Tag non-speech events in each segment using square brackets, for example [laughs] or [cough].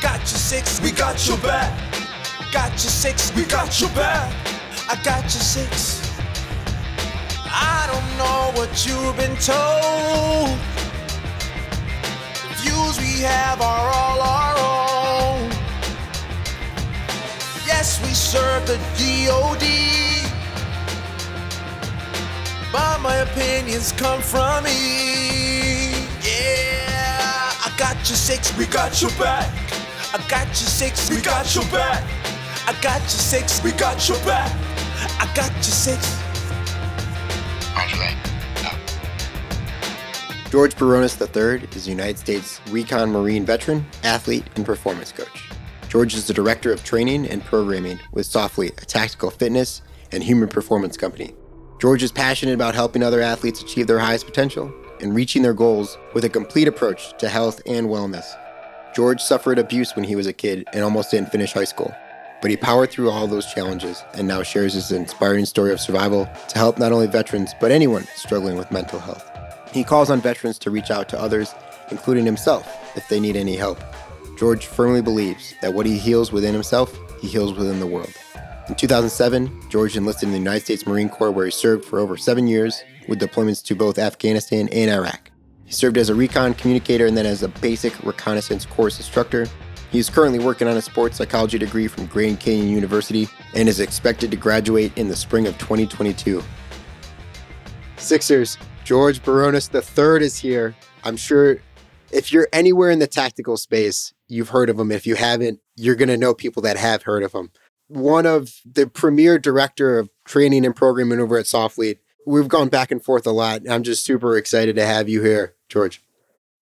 Got your six, we got your back. Got your six, we got your back. I got your six. I don't know what you've been told. The views we have are all our own. Yes, we serve the DOD. But my opinions come from me. Yeah, I got your six, we got your back. I got your six, we got your back. I got your six, we got your back. I got your six. George Briones III is a United States Recon Marine veteran, athlete, and performance coach. George is the Director of Training and Programming with Soflete, a tactical fitness and human performance company. George is passionate about helping other athletes achieve their highest potential and reaching their goals with a complete approach to health and wellness. George suffered abuse when he was a kid and almost didn't finish high school, but he powered through all those challenges and now shares his inspiring story of survival to help not only veterans but anyone struggling with mental health. He calls on veterans to reach out to others, including himself, if they need any help. George firmly believes that what he heals within himself, he heals within the world. In 2007, George enlisted in the United States Marine Corps where he served for over seven years with deployments to both Afghanistan and Iraq. He served as a recon communicator and then as a basic reconnaissance course instructor. He is currently working on a sports psychology degree from Grand Canyon University and is expected to graduate in the spring of 2022. Sixers, George Briones III is here. I'm sure if you're anywhere in the tactical space, you've heard of him. If you haven't, you're going to know people that have heard of him. One of the premier director of training and programming over at Soflete. We've gone back and forth a lot. I'm just super excited to have you here, George.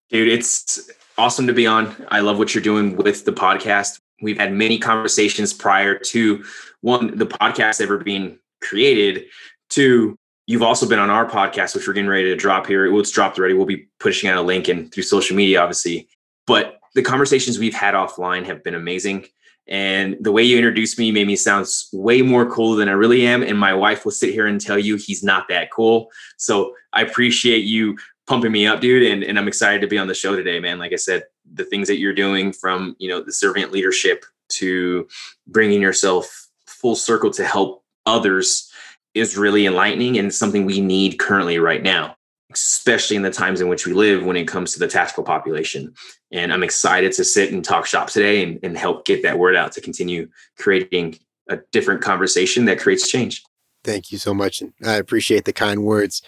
Dude, it's awesome to be on. I love what you're doing with the podcast. We've had many conversations prior to one, the podcast ever being created, to You've also been on our podcast, which we're getting ready to drop here. Well, it's dropped already. We'll be pushing out a link and through social media, obviously. But the conversations we've had offline have been amazing. And the way you introduced me made me sound way more cool than I really am. And my wife will sit here and tell you he's not that cool. So I appreciate you pumping me up, dude. And, and I'm excited to be on the show today, man. Like I said, the things that you're doing from, you know, the servant leadership to bringing yourself full circle to help others is really enlightening and something we need currently right now, especially in the times in which we live when it comes to the tactical population. And I'm excited to sit and talk shop today and, and help get that word out to continue creating a different conversation that creates change. Thank you so much. And I appreciate the kind words.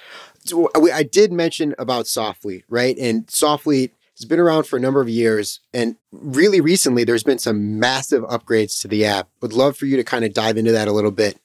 So uh, I did mention about Soflete, right? And Soflete has been around for a number of years. And really recently, there's been some massive upgrades to the app. Would love for you to kind of dive into that a little bit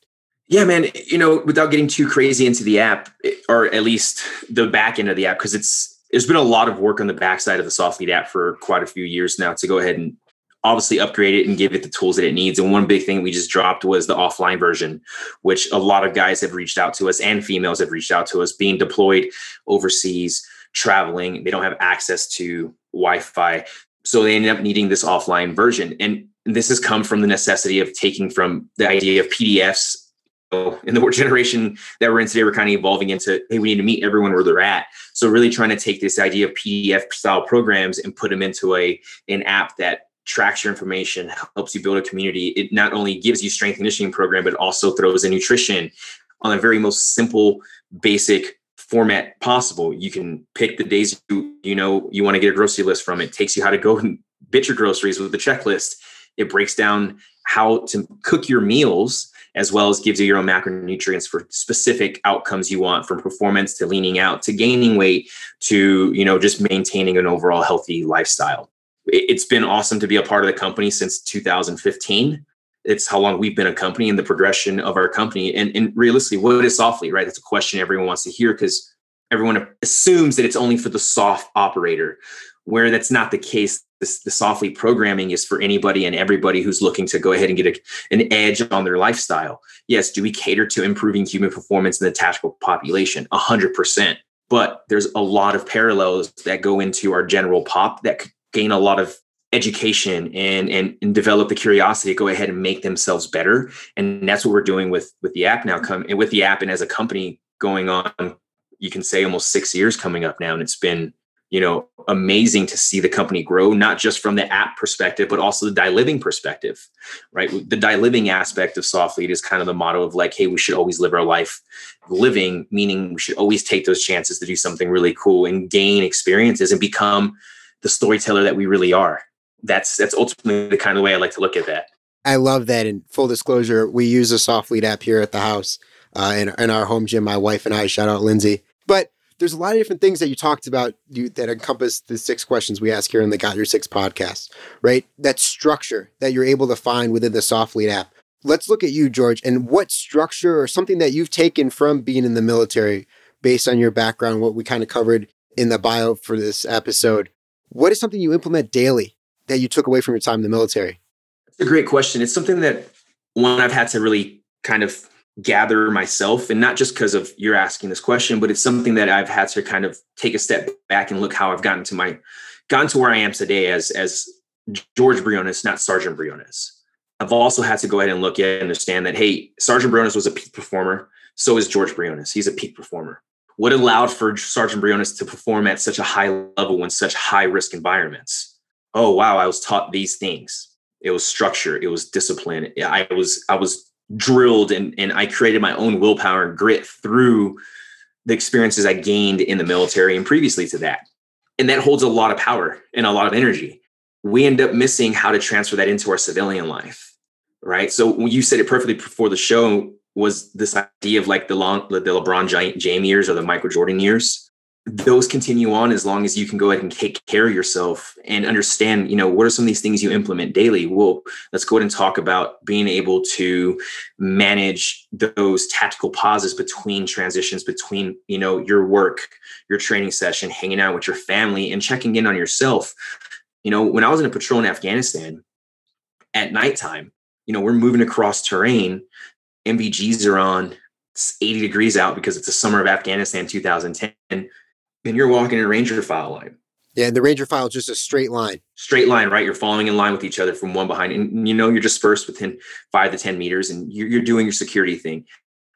yeah, man. You know, without getting too crazy into the app, or at least the back end of the app, because it's there's been a lot of work on the backside of the Soflete app for quite a few years now to go ahead and obviously upgrade it and give it the tools that it needs. And one big thing we just dropped was the offline version, which a lot of guys have reached out to us and females have reached out to us being deployed overseas, traveling. They don't have access to Wi-Fi. So they end up needing this offline version. And this has come from the necessity of taking from the idea of PDFs in the [laughs] generation that we're in today, we're kind of evolving into, hey, we need to meet everyone where they're at. So really trying to take this idea of PDF style programs and put them into a an app that tracks your information, helps you build a community. It not only gives you strength conditioning program, but also throws in nutrition on a very most simple, basic format possible. You can pick the days you you know you want to get a grocery list from. It takes you how to go [laughs] and bit your groceries with the checklist. It breaks down how to cook your meals as well as gives you your own macronutrients for specific outcomes you want from performance to leaning out to gaining weight to you know just maintaining an overall healthy lifestyle it's been awesome to be a part of the company since 2015 it's how long we've been a company and the progression of our company and, and realistically what is Soflete, right that's a question everyone wants to hear because everyone assumes that it's only for the soft operator where that's not the case this the Soflete programming is for anybody and everybody who's looking to go ahead and get a, an edge on their lifestyle. Yes, do we cater to improving human performance in the tactical population? A hundred percent. But there's a lot of parallels that go into our general pop that could gain a lot of education and, and and develop the curiosity to go ahead and make themselves better. And that's what we're doing with with the app now. Come and with the app and as a company going on, you can say almost six years coming up now, and it's been you know amazing to see the company grow not just from the app perspective but also the die living perspective right the die living aspect of Soflete is kind of the motto of like hey we should always live our life living meaning we should always take those chances to do something really cool and gain experiences and become the storyteller that we really are that's that's ultimately the kind of way i like to look at that i love that and full disclosure we use a Lead app here at the house uh, in, in our home gym my wife and i shout out lindsay but there's a lot of different things that you talked about you, that encompass the six questions we ask here in the Got Your Six podcast, right? That structure that you're able to find within the Soflete app. Let's look at you, George, and what structure or something that you've taken from being in the military based on your background, what we kind of covered in the bio for this episode. What is something you implement daily that you took away from your time in the military? It's a great question. It's something that one I've had to really kind of gather myself and not just because of you're asking this question but it's something that i've had to kind of take a step back and look how i've gotten to my gotten to where i am today as as george briones not sergeant briones i've also had to go ahead and look at and understand that hey sergeant briones was a peak performer so is george briones he's a peak performer what allowed for sergeant briones to perform at such a high level in such high risk environments oh wow i was taught these things it was structure it was discipline i was i was drilled and, and I created my own willpower and grit through the experiences I gained in the military and previously to that. And that holds a lot of power and a lot of energy. We end up missing how to transfer that into our civilian life. Right. So you said it perfectly before the show was this idea of like the long the LeBron James years or the Michael Jordan years. Those continue on as long as you can go ahead and take care of yourself and understand you know what are some of these things you implement daily? Well let's go ahead and talk about being able to manage those tactical pauses between transitions between you know your work your training session hanging out with your family and checking in on yourself. You know when i was in a patrol in afghanistan at nighttime you know we're moving across terrain nvgs are on it's 80 degrees out because it's the summer of afghanistan 2010 and you're walking in a ranger file line. Yeah, and the ranger file is just a straight line. Straight line, right? You're following in line with each other from one behind, and you know you're dispersed within five to ten meters, and you're, you're doing your security thing.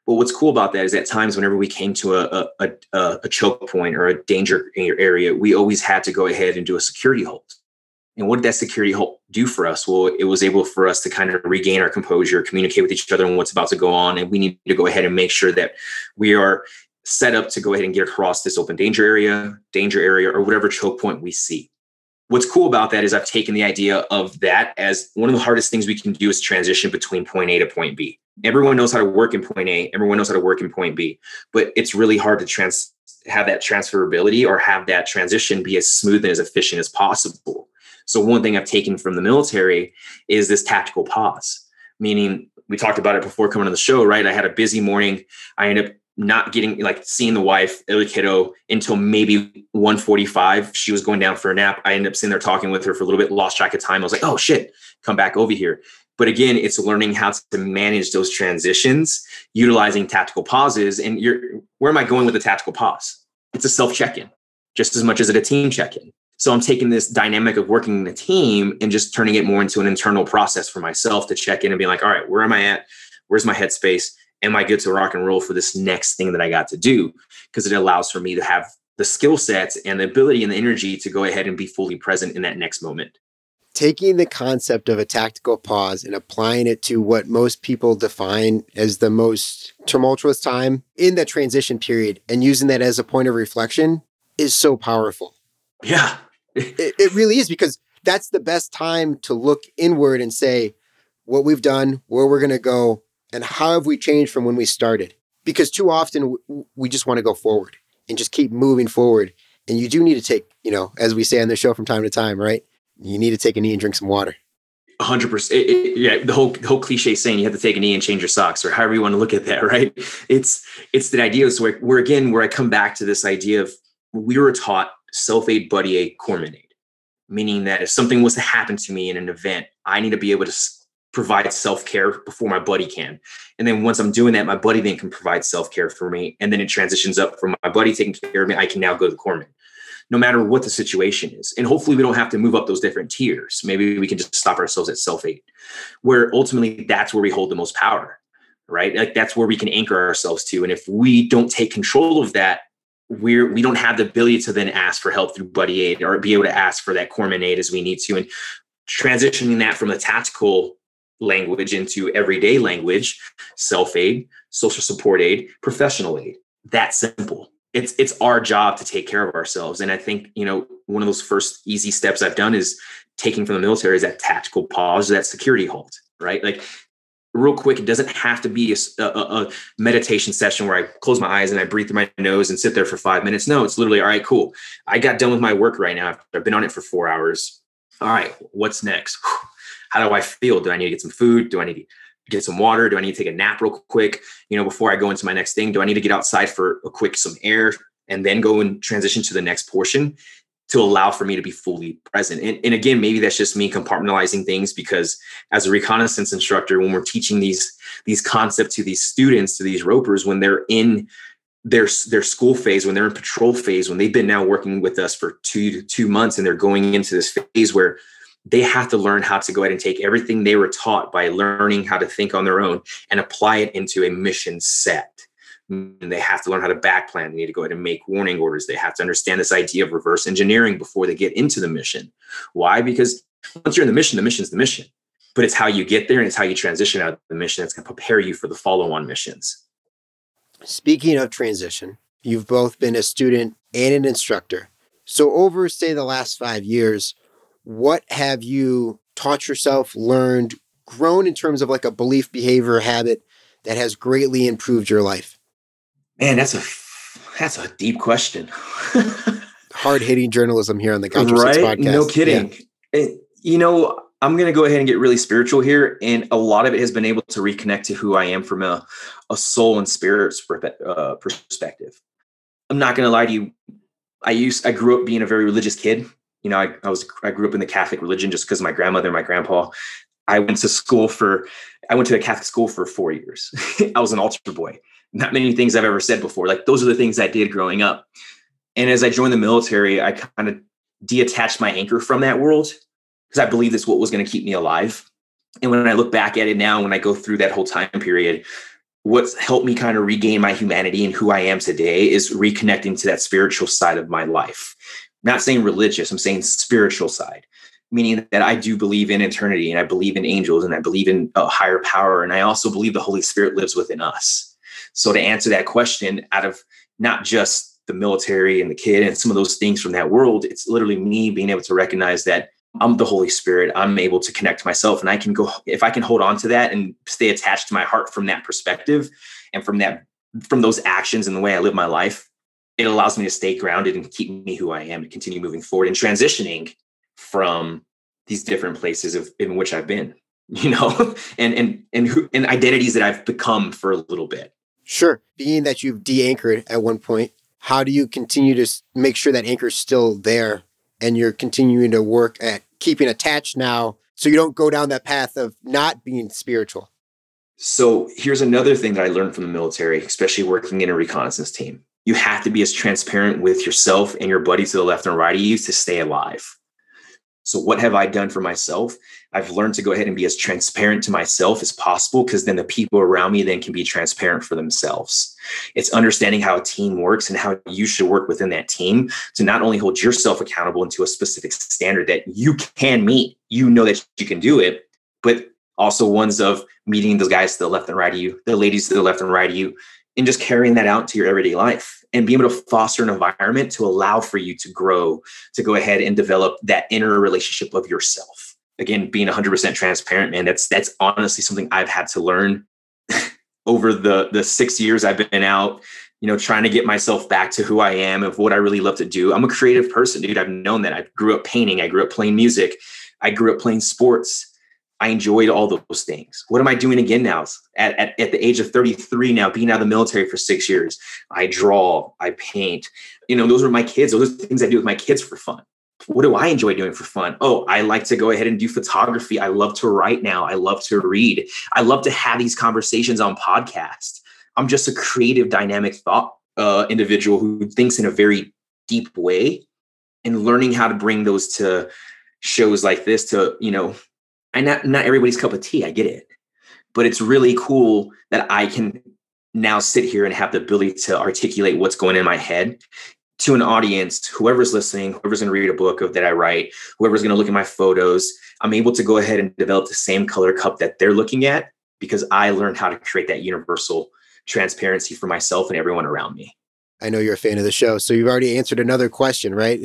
But what's cool about that is at times whenever we came to a, a, a, a choke point or a danger area, we always had to go ahead and do a security halt. And what did that security halt do for us? Well, it was able for us to kind of regain our composure, communicate with each other on what's about to go on, and we need to go ahead and make sure that we are set up to go ahead and get across this open danger area, danger area, or whatever choke point we see. What's cool about that is I've taken the idea of that as one of the hardest things we can do is transition between point A to point B. Everyone knows how to work in point A, everyone knows how to work in point B, but it's really hard to trans have that transferability or have that transition be as smooth and as efficient as possible. So one thing I've taken from the military is this tactical pause, meaning we talked about it before coming on the show, right? I had a busy morning. I ended up not getting like seeing the wife, the kiddo until maybe 145. She was going down for a nap. I ended up sitting there talking with her for a little bit, lost track of time. I was like, oh shit, come back over here. But again, it's learning how to manage those transitions, utilizing tactical pauses. And you're where am I going with the tactical pause? It's a self check-in, just as much as it a team check-in. So I'm taking this dynamic of working in a team and just turning it more into an internal process for myself to check in and be like, all right, where am I at? Where's my headspace? am I good to rock and roll for this next thing that I got to do? Because it allows for me to have the skill sets and the ability and the energy to go ahead and be fully present in that next moment. Taking the concept of a tactical pause and applying it to what most people define as the most tumultuous time in that transition period and using that as a point of reflection is so powerful. Yeah. It, it really is because that's the best time to look inward and say what we've done, where we're going to go, and how have we changed from when we started? Because too often we just want to go forward and just keep moving forward. And you do need to take, you know, as we say on the show from time to time, right? You need to take a knee and drink some water. hundred percent. Yeah, the whole whole cliche saying you have to take a knee and change your socks, or however you want to look at that, [laughs] right? It's it's the idea. So where again, where I come back to this idea of we were taught self aid buddy aid corpsman meaning that if something was to happen to me in an event, I need to be able to provide self-care before my buddy can. And then once I'm doing that, my buddy then can provide self-care for me. And then it transitions up from my buddy taking care of me. I can now go to the corpsman, no matter what the situation is. And hopefully we don't have to move up those different tiers. Maybe we can just stop ourselves at self-aid, where ultimately that's where we hold the most power, right? Like that's where we can anchor ourselves to. And if we don't take control of that, we're we don't have the ability to then ask for help through buddy aid or be able to ask for that corpsman aid as we need to. And transitioning that from the tactical language into everyday language, self aid, social support aid, professional aid. That simple. It's it's our job to take care of ourselves. And I think, you know, one of those first easy steps I've done is taking from the military is that tactical pause, that security halt, right? Like real quick, it doesn't have to be a, a, a, meditation session where I close my eyes and I breathe through my nose and sit there for five minutes. No, it's literally, all right, cool. I got done with my work right now. I've been on it for four hours. All right, what's next? how do I feel? Do I need to get some food? Do I need to get some water? Do I need to take a nap real quick? You know, before I go into my next thing, do I need to get outside for a quick some air and then go and transition to the next portion to allow for me to be fully present? And, and again, maybe that's just me compartmentalizing things because as a reconnaissance instructor, when we're teaching these these concepts to these students, to these ropers, when they're in their their school phase when they're in patrol phase when they've been now working with us for two two months and they're going into this phase where they have to learn how to go ahead and take everything they were taught by learning how to think on their own and apply it into a mission set. And they have to learn how to back plan. They need to go ahead and make warning orders. They have to understand this idea of reverse engineering before they get into the mission. Why? Because once you're in the mission, the mission is the mission. But it's how you get there and it's how you transition out of the mission that's going to prepare you for the follow on missions. Speaking of transition, you've both been a student and an instructor. So, over, say, the last five years, what have you taught yourself, learned, grown in terms of like a belief, behavior, habit that has greatly improved your life? Man, that's a that's a deep question. [laughs] Hard hitting journalism here on the Gotcha right? podcast. No kidding. Yeah. You know, I'm going to go ahead and get really spiritual here, and a lot of it has been able to reconnect to who I am from a, a soul and spirit uh, perspective. I'm not going to lie to you. I used I grew up being a very religious kid you know, I, I was I grew up in the Catholic religion just because my grandmother and my grandpa. I went to school for I went to a Catholic school for four years. [laughs] I was an altar boy. Not many things I've ever said before. Like those are the things I did growing up. And as I joined the military, I kind of detached my anchor from that world because I believe that's what was going to keep me alive. And when I look back at it now, when I go through that whole time period, what's helped me kind of regain my humanity and who I am today is reconnecting to that spiritual side of my life not saying religious, I'm saying spiritual side, meaning that I do believe in eternity and I believe in angels and I believe in a higher power. And I also believe the Holy Spirit lives within us. So to answer that question out of not just the military and the kid and some of those things from that world, it's literally me being able to recognize that I'm the Holy Spirit. I'm able to connect to myself and I can go, if I can hold on to that and stay attached to my heart from that perspective and from that, from those actions and the way I live my life, it allows me to stay grounded and keep me who I am and continue moving forward and transitioning from these different places of in which I've been, [laughs] you know, and and and who, and identities that I've become for a little bit. Sure. Being that you've de-anchored at one point, how do you continue to make sure that anchor's still there and you're continuing to work at keeping attached now so you don't go down that path of not being spiritual? So here's another thing that I learned from the military, especially working in a reconnaissance team you have to be as transparent with yourself and your buddy to the left and right of you to stay alive. So, what have I done for myself? I've learned to go ahead and be as transparent to myself as possible because then the people around me then can be transparent for themselves. It's understanding how a team works and how you should work within that team to not only hold yourself accountable into a specific standard that you can meet, you know that you can do it, but also ones of meeting those guys to the left and right of you, the ladies to the left and right of you, and just carrying that out to your everyday life and being able to foster an environment to allow for you to grow, to go ahead and develop that inner relationship of yourself. Again, being 100% transparent, man, that's that's honestly something I've had to learn [laughs] over the the 6 years I've been out, you know, trying to get myself back to who I am of what I really love to do. I'm a creative person, dude. I've known that. I grew up painting, I grew up playing music, I grew up playing sports. I enjoyed all those things. What am I doing again now? At, at, at, the age of 33 now, being out of the military for six years, I draw, I paint. You know, those are my kids. Those are things I do with my kids for fun. What do I enjoy doing for fun? Oh, I like to go ahead and do photography. I love to write now. I love to read. I love to have these conversations on podcast. I'm just a creative, dynamic thought uh, individual who thinks in a very deep way and learning how to bring those to shows like this to, you know, I not not everybody's cup of tea. I get it. But it's really cool that I can now sit here and have the ability to articulate what's going in my head to an audience, whoever's listening, whoever's going to read a book that I write, whoever's going to look at my photos, I'm able to go ahead and develop the same color cup that they're looking at because I learned how to create that universal transparency for myself and everyone around me. I know you're a fan of the show, so you've already answered another question, right?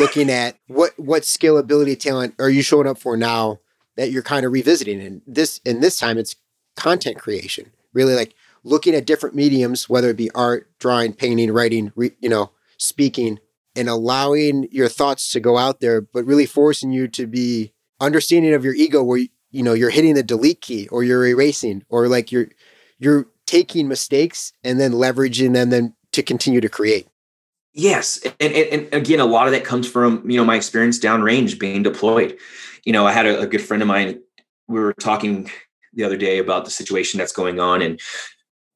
Looking at what what skill, ability, talent are you showing up for now that you're kind of revisiting? And this and this time it's content creation. Really like looking at different mediums, whether it be art, drawing, painting, writing, re, you know, speaking and allowing your thoughts to go out there, but really forcing you to be understanding of your ego where you know you're hitting the delete key or you're erasing or like you're you're taking mistakes and then leveraging them then to continue to create. Yes, and, and, and again, a lot of that comes from you know my experience downrange being deployed. You know, I had a, a good friend of mine. We were talking the other day about the situation that's going on, and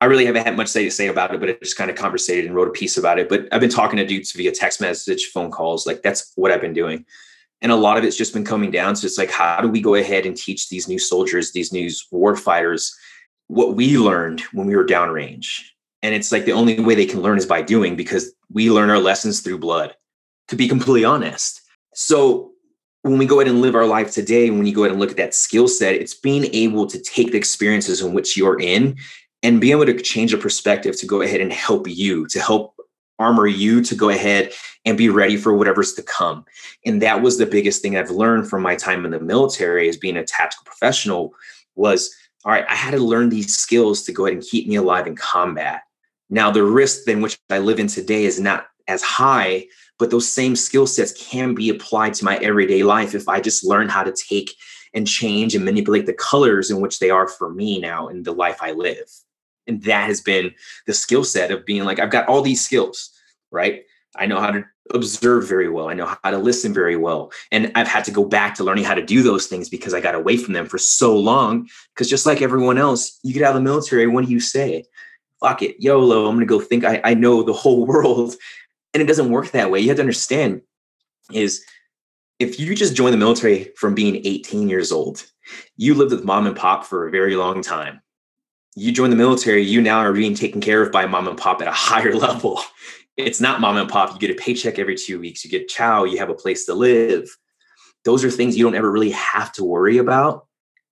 I really haven't had much say to say about it, but I just kind of conversated and wrote a piece about it. But I've been talking to dudes via text message, phone calls. Like that's what I've been doing. And a lot of it's just been coming down to it's like, how do we go ahead and teach these new soldiers, these new war fighters, what we learned when we were downrange? And it's like the only way they can learn is by doing because we learn our lessons through blood, to be completely honest. So when we go ahead and live our life today, when you go ahead and look at that skill set, it's being able to take the experiences in which you're in and be able to change the perspective to go ahead and help you, to help armor you to go ahead and be ready for whatever's to come. And that was the biggest thing I've learned from my time in the military as being a tactical professional was all right, I had to learn these skills to go ahead and keep me alive in combat. Now, the risk in which I live in today is not as high, but those same skill sets can be applied to my everyday life if I just learn how to take and change and manipulate the colors in which they are for me now in the life I live and that has been the skill set of being like i've got all these skills right? I know how to observe very well. I know how to listen very well. And i've had to go back to learning how to do those things because i got away from them for so long. Because just like everyone else you get out of the military what do you say? Fuck it yolo i'm gonna go think I, I know the [laughs] whole world. And it doesn't work that way. You have to understand is if you just join the military from being 18 years old you lived with mom and pop for a very long time you join the military, you now are being taken care of by mom and pop at a [laughs] higher level. It's not mom and pop. You get a paycheck every two weeks. You get chow. You have a place to live. Those are things you don't ever really have to worry about.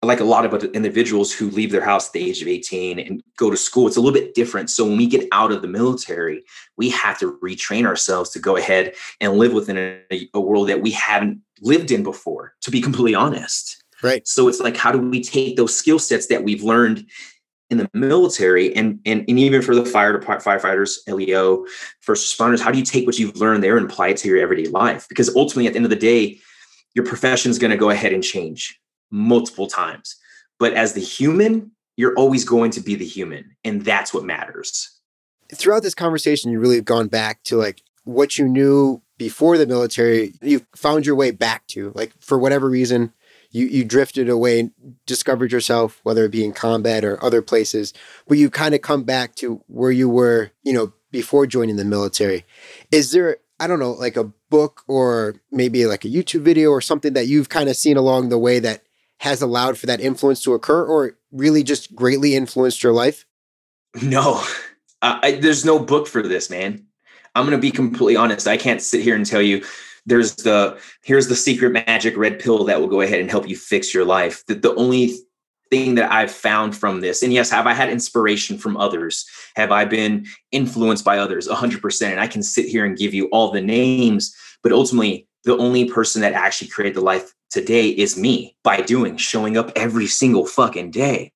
Like a lot of other individuals who leave their house at the age of 18 and go to school, it's a little bit different. So when we get out of the military, we have to retrain ourselves to go ahead and live within a, a world that we haven't lived in before, to be completely honest. Right. So it's like, how do we take those skill sets that we've learned in the military and, and, and even for the fire firefighters, LEO, first responders, how do you take what you've learned there and apply it to your everyday life? Because ultimately, at the end of the day, your profession is going to go ahead and change multiple times. But as the human, you're always going to be the human, and that's what matters. Throughout this conversation, you really have gone back to like what you knew before the military. You found your way back to like for whatever reason you you drifted away, discovered yourself, whether it be in combat or other places, but you kind of come back to where you were, you know, before joining the military. Is there, I don't know, like a book or maybe like a YouTube video or something that you've kind of seen along the way that has allowed for that influence to occur, or really just greatly influenced your life? No, I, there's no book for this, man. I'm going to be completely honest. I can't sit here and tell you there's the here's the secret magic red pill that will go ahead and help you fix your life. The, the only thing that I've found from this, and yes, have I had inspiration from others? Have I been influenced by others? 100%. And I can sit here and give you all the names, but ultimately, the only person that actually created the life today is me by doing, showing up every single fucking day.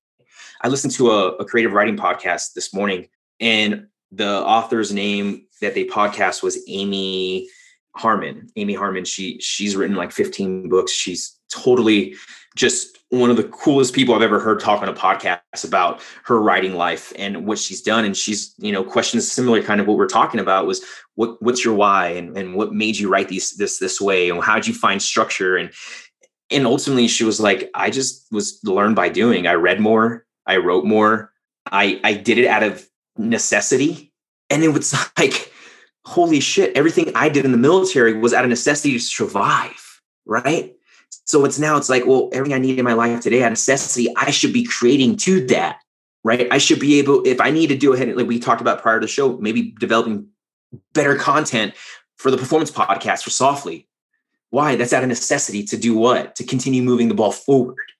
I listened to a, a creative writing podcast this morning, and the author's name that they podcast was Amy Harmon, Amy Harmon, she she's written like 15 books. She's totally just one of the coolest people I've ever heard talk on a podcast about her writing life and what she's done. And she's, you know, questions similar kind of what we're talking about was what what's your why and, and what made you write these this this way and how'd you find structure and and ultimately she was like, I just was learned by doing. I read more, I wrote more, I I did it out of necessity. And it was [laughs] like, holy shit, everything I did in the military was out of necessity to survive, right? So it's now it's like, well, everything I need in my life today, out of necessity, I should be creating to that, right? I should be able, if I need to do ahead, like we talked about prior to the show, maybe developing better content for the performance podcast for Soflete. Why? That's out of necessity to do what? To continue moving the ball forward.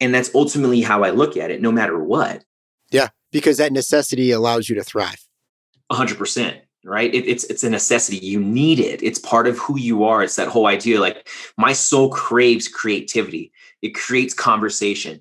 And that's ultimately how I look at it, no matter what. Yeah, because that necessity allows you to thrive. 100% right? It, it's it's a necessity. You need it. It's part of who you are. It's that whole idea like my soul craves creativity. It creates conversation.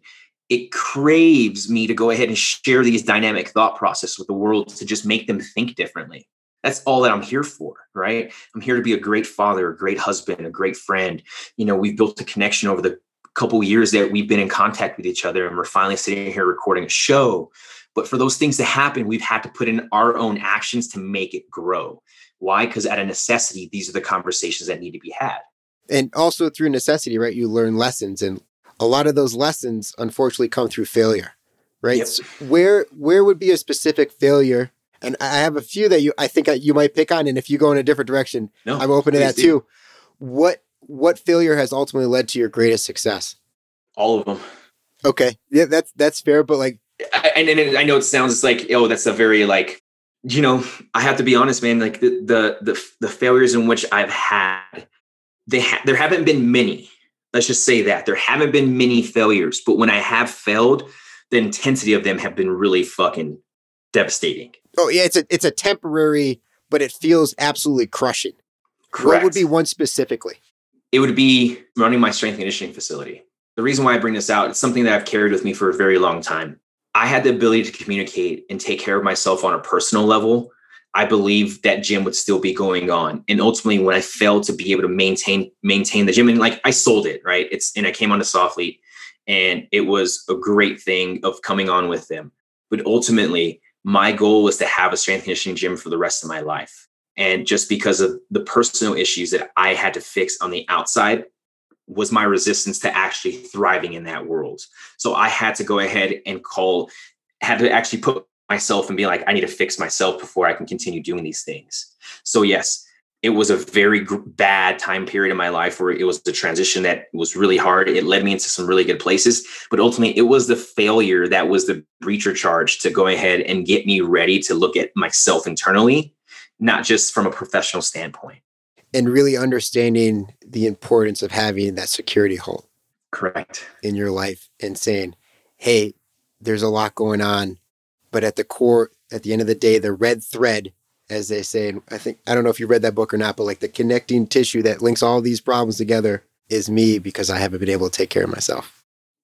It craves me to go ahead and share these dynamic thought process with the world to just make them think differently. That's all that i'm here for right? I'm here to be a great father a great husband a great friend. You know we've built a connection over the couple years that we've been in contact with each other and we're finally sitting here recording a show but for those things to happen, we've had to put in our own actions to make it grow. Why? Because at a necessity, these are the conversations that need to be had. And also through necessity, right? You learn lessons, and a lot of those lessons, unfortunately, come through failure, right? Yep. So where where would be a specific failure? And I have a few that you I think you might pick on, and if you go in a different direction, no, I'm open to that do. too. What what failure has ultimately led to your greatest success? All of them. Okay, yeah, that's that's fair. But like, I, and, I know it sounds like oh that's a very like you know I have to be honest man like the the the, the failures in which I've had they ha- there haven't been many. Let's just say that. There haven't been many failures but when I have failed the intensity of them have been really fucking devastating. Oh yeah it's a it's a temporary but it feels absolutely crushing. Correct. what would be one specifically? It would be running my strength conditioning facility. The reason why I bring this out, it's something that I've carried with me for a very long time. I had the ability to communicate and take care of myself on a personal level, I believe that gym would still be going on. And ultimately, when I failed to be able to maintain maintain the gym, and like I sold it, right? It's and I came on to Soflete, and it was a great thing of coming on with them. But ultimately, my goal was to have a strength conditioning gym for the rest of my life. And just because of the personal issues that I had to fix on the outside, was my resistance to actually thriving in that world. So I had to go ahead and call, had to actually put myself and be like, I need to fix myself before I can continue doing these things. So, yes, it was a very bad time period in my life where it was the transition that was really hard. It led me into some really good places, but ultimately, it was the failure that was the breacher charge to go ahead and get me ready to look at myself internally, not just from a professional standpoint and really understanding the importance of having that security halt correct. in your life and saying hey there's a lot going on but at the core at the end of the day the red thread as they say and i think i don't know if you read that book or not but like the connecting tissue that links all these problems together is me because i haven't been able to take care of myself.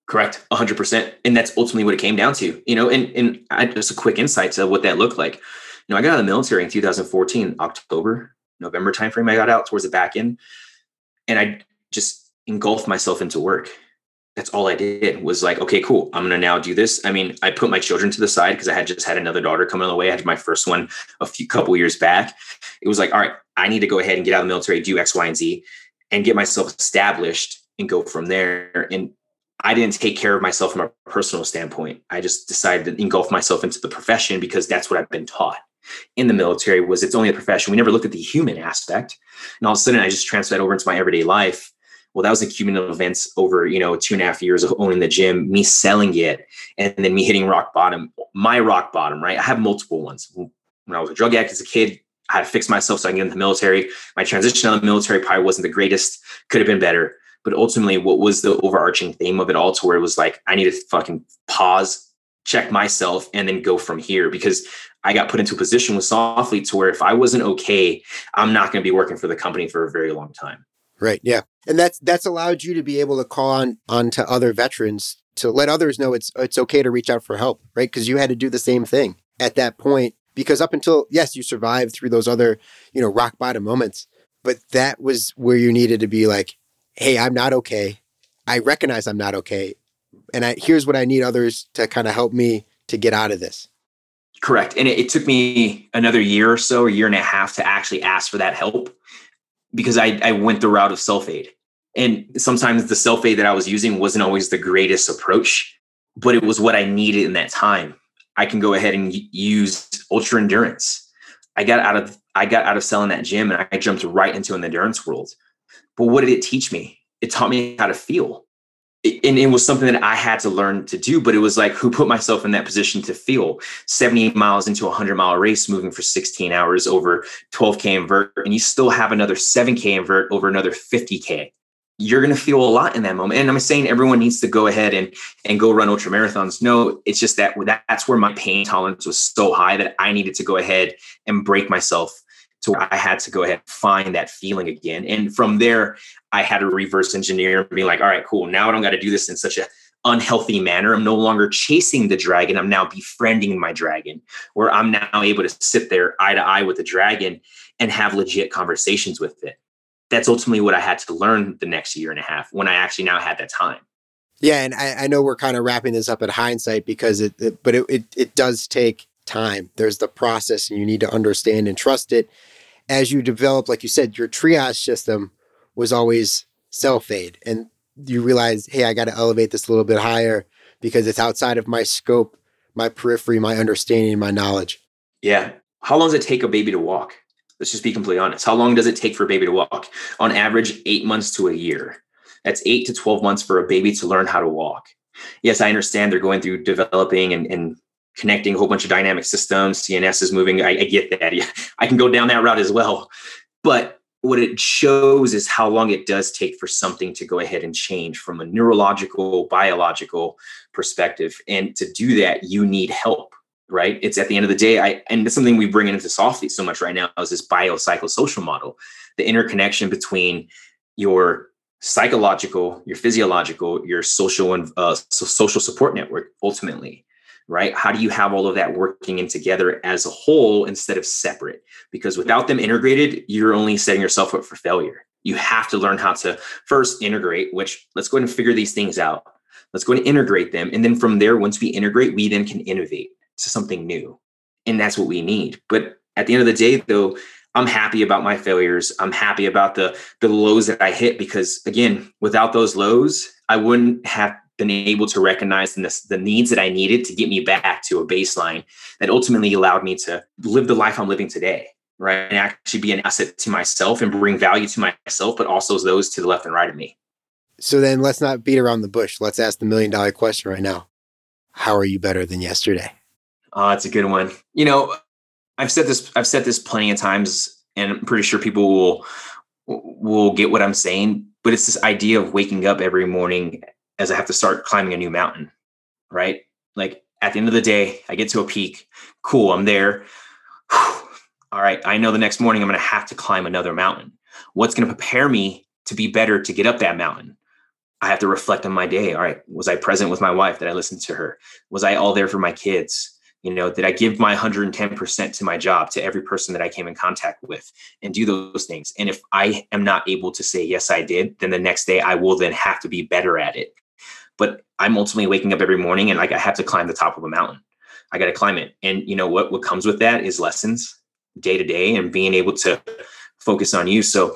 Correct. 100% and that's ultimately what it came down to you know and and I, just a quick insight to what that looked like. You know i got out of the military in 2014 october November timeframe I got out towards the back end. And I just engulfed myself into work. That's all I did was like, okay, cool. I'm going to now do this. I mean, I put my children to the side because I had just had another daughter come on the way. I had my first one a few couple years back. It was like, all right, I need to go ahead and get out of the military, do X, Y, and Z, and get myself established and go from there. And I didn't take care of myself from a personal standpoint. I just decided to engulf myself into the profession because that's what I've been taught in the military was it's only a profession. We never looked at the human aspect. And all of a sudden I just transferred that over into my everyday life. Well, that was a cumulative events over, you know, two and a half years of owning the gym, me selling it, and then me hitting rock bottom. My rock bottom, right? I have multiple ones. When I was a drug addict as a kid, I had to fix myself so I can get into the military. My transition out of the military probably wasn't the greatest, could have been better. But ultimately, what was the overarching theme of it all to where it was like, I need to fucking pause, check myself, and then go from here. Because I got put into a position with Soflete to where if I wasn't okay, I'm not going to be working for the company for a very long time. Right. Yeah. And that's that's allowed you to be able to call on on to other veterans to let others know it's it's okay to reach out for help, right? Because you had to do the same thing at that point. Because up until yes, you survived through those other, you know, rock bottom moments, but that was where you needed to be like, hey, I'm not okay. I recognize I'm not okay. and I, here's what I need others to kind of help me to get out of this. Correct. And it, it, took me another year or so, a year and a half to actually ask for that help because I, I went the route of self aid. And sometimes the self aid that I was using wasn't always the greatest approach, but it was what I needed in that time. I can go ahead and use ultra endurance. I got out of I got out of selling that gym and I jumped right into an endurance world. But what did it teach me? It taught me how to feel and it was something that I had to learn to do, but it was like who put myself in that position to feel 70 miles into a 100 mile race, moving for 16 hours over 12K invert, and you still have another 7K invert over another 50K. You're going to feel a lot in that moment. And I'm saying everyone needs to go ahead and, and go run ultra marathons. No, it's just that that's where my pain tolerance was so high that I needed to go ahead and break myself to where I had to go ahead and find that feeling again. And from there, I had to reverse engineer and be like, all right, cool. Now I don't got to do this in such a unhealthy manner. I'm no longer chasing the dragon. I'm now befriending my dragon, where I'm now able to sit there eye to eye with the dragon and have legit conversations with it. That's ultimately what I had to learn the next year and a half when I actually now had that time. Yeah, and I, I know we're kind of wrapping this up at hindsight because it, it but it, it it does take time. There's the process, and you need to understand and trust it as you develop, like you said, your triage system was always self aid. And you realize, hey, I got to elevate this a little bit higher because it's outside of my scope, my periphery, my understanding, my knowledge. Yeah. How long does it take a baby to walk? Let's just be completely honest. How long does it take for a baby to walk? On average, eight months to a year. That's eight to 12 months for a baby to learn how to walk. Yes, I understand they're going through developing and, and connecting a whole bunch of dynamic systems. CNS is moving. I, I get that. I can go down that route as well. But what it shows is how long it does take for something to go ahead and change from a neurological, biological perspective. And to do that, you need help, right? It's at the end of the day, I and it's something we bring into Soflete so much right now is this biopsychosocial model, the interconnection between your psychological, your physiological, your social and uh, social support network ultimately right? How do you have all of that working in together as a whole instead of separate? Because without them integrated, you're only setting yourself up for failure. You have to learn how to first integrate, which let's go and figure these things out. Let's go and integrate them. And then from there, once we integrate, we then can innovate to something new. And that's what we need. But at the end of the day, though, I'm happy about my failures. I'm happy about the the lows that I hit because again, without those lows, I wouldn't have been able to recognize the, the needs that I needed to get me back to a baseline that ultimately allowed me to live the life I'm living today, right? And actually be an asset to myself and bring value to myself, but also those to the left and right of me. So then let's not beat around the bush. Let's ask the million dollar question right now. How are you better than yesterday? Ah, oh, it's a good one. You know, I've said this, I've said this plenty of times, and I'm pretty sure people will will get what I'm saying. But it's this idea of waking up every morning as I have to start climbing a new mountain, right? Like at the end of the day, I get to a peak. Cool, I'm there. [sighs] All right, I know the next morning I'm going to have to climb another mountain. What's going to prepare me to be better to get up that mountain? I have to reflect on my day. All right, was I present with my wife? Did I listen to her? Was I all there for my kids? You know, did I give my 110% to my job, to every person that I came in contact with and do those things? And if I am not able to say, yes, I did, then the next day I will then have to be better at it but I'm ultimately waking up every morning and like I have to climb the top of a mountain. I got to climb it. And you know what what comes with that is lessons day to day and being able to focus on you. So,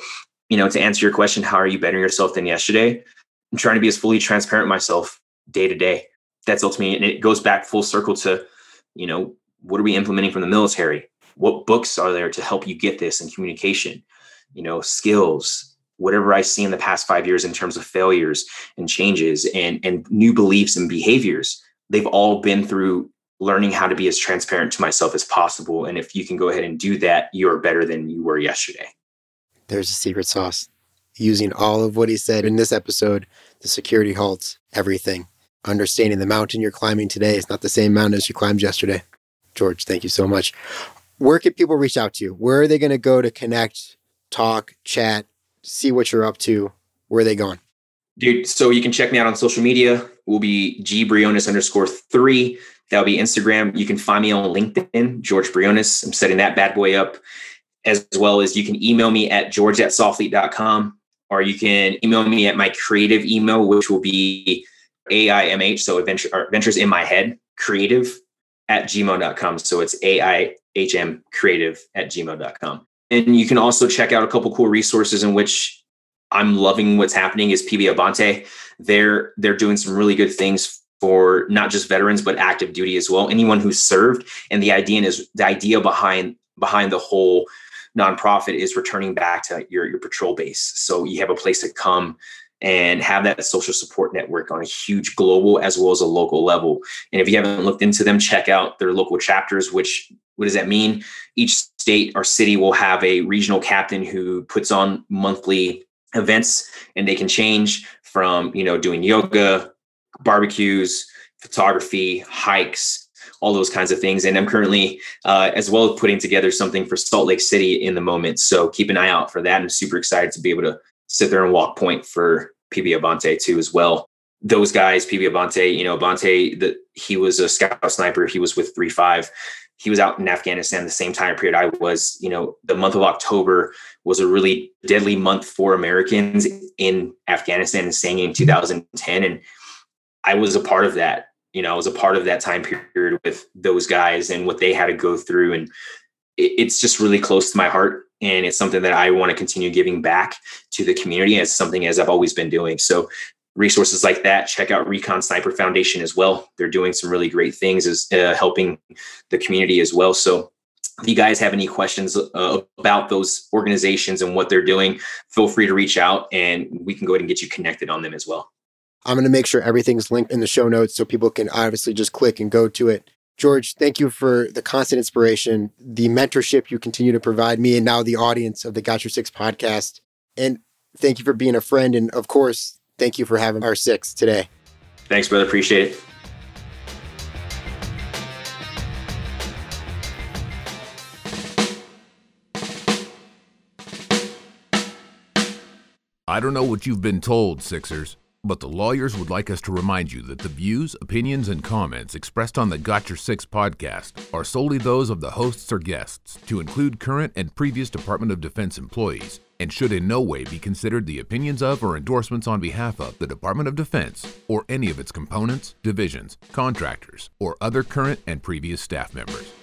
you know, to answer your question, how are you bettering yourself than yesterday? I'm trying to be as fully transparent myself day to day. That's ultimately and it goes back full circle to, you know, what are we implementing from the military? What books are there to help you get this in communication? You know, skills, whatever I see in the past five years in terms of failures and changes and, and new beliefs and behaviors, they've all been through learning how to be as transparent to myself as possible. And if you can go ahead and do that, you're better than you were yesterday. There's a secret sauce. Using all of what he said in this episode, the security halts everything. Understanding the mountain you're climbing today is not the same mountain as you climbed yesterday. George, thank you so much. Where can people reach out to you? Where are they going to go to connect, talk, chat, see what you're up to? Where are they going? Dude, so you can check me out on social media. We'll be G Briones underscore three. That'll be Instagram. You can find me on LinkedIn, George Briones. I'm setting that bad boy up. As well as you can email me at george at soflete.com or you can email me at my creative email, which will be AIMH, so adventure, adventures in my head, creative at gmail.com. So it's AIHM creative at gmail.com. And you can also check out a couple cool resources in which I'm loving what's happening is PB Abante. They're they're doing some really good things for not just veterans but active duty as well. Anyone who's served. And the idea is the idea behind behind the whole nonprofit is returning back to your, your patrol base. So you have a place to come and have that social support network on a huge global as well as a local level. And if you haven't looked into them, check out their local chapters, which what does that mean? Each state or city will have a regional captain who puts on monthly events and they can change from, you know, doing yoga, barbecues, photography, hikes, all those kinds of things. And I'm currently, uh, as well putting together something for Salt Lake City in the moment. So keep an eye out for that. I'm super excited to be able to sit there and walk point for PB Abbate too as well. Those guys, PB Abbate, you know, Abbate, that he was a scout sniper. He was with three five. He was out in Afghanistan the same time period I was. You know, the month of October was a really deadly month for Americans in Afghanistan and Sangin in 2010. And I was a part of that you know, I was a part of that time period with those guys and what they had to go through. And it's just really close to my heart. And it's something that I want to continue giving back to the community as something as I've always been doing. So resources like that, check out Recon Sniper Foundation as well. They're doing some really great things as uh, helping the community as well. So if you guys have any questions uh, about those organizations and what they're doing, feel free to reach out and we can go ahead and get you connected on them as well. I'm going to make sure everything's linked in the show notes so people can obviously just click and go to it. George, thank you for the constant inspiration, the mentorship you continue to provide me and now the audience of the Got Your Six podcast. And thank you for being a friend. And of course, thank you for having our six today. Thanks, brother. Appreciate it. I don't know what you've been told, Sixers. But the lawyers would like us to remind you that the views, opinions, and comments expressed on the Got Your Six podcast are solely those of the hosts or guests, to include current and previous Department of Defense employees, and should in no way be considered the opinions of or endorsements on behalf of the Department of Defense or any of its components, divisions, contractors, or other current and previous staff members.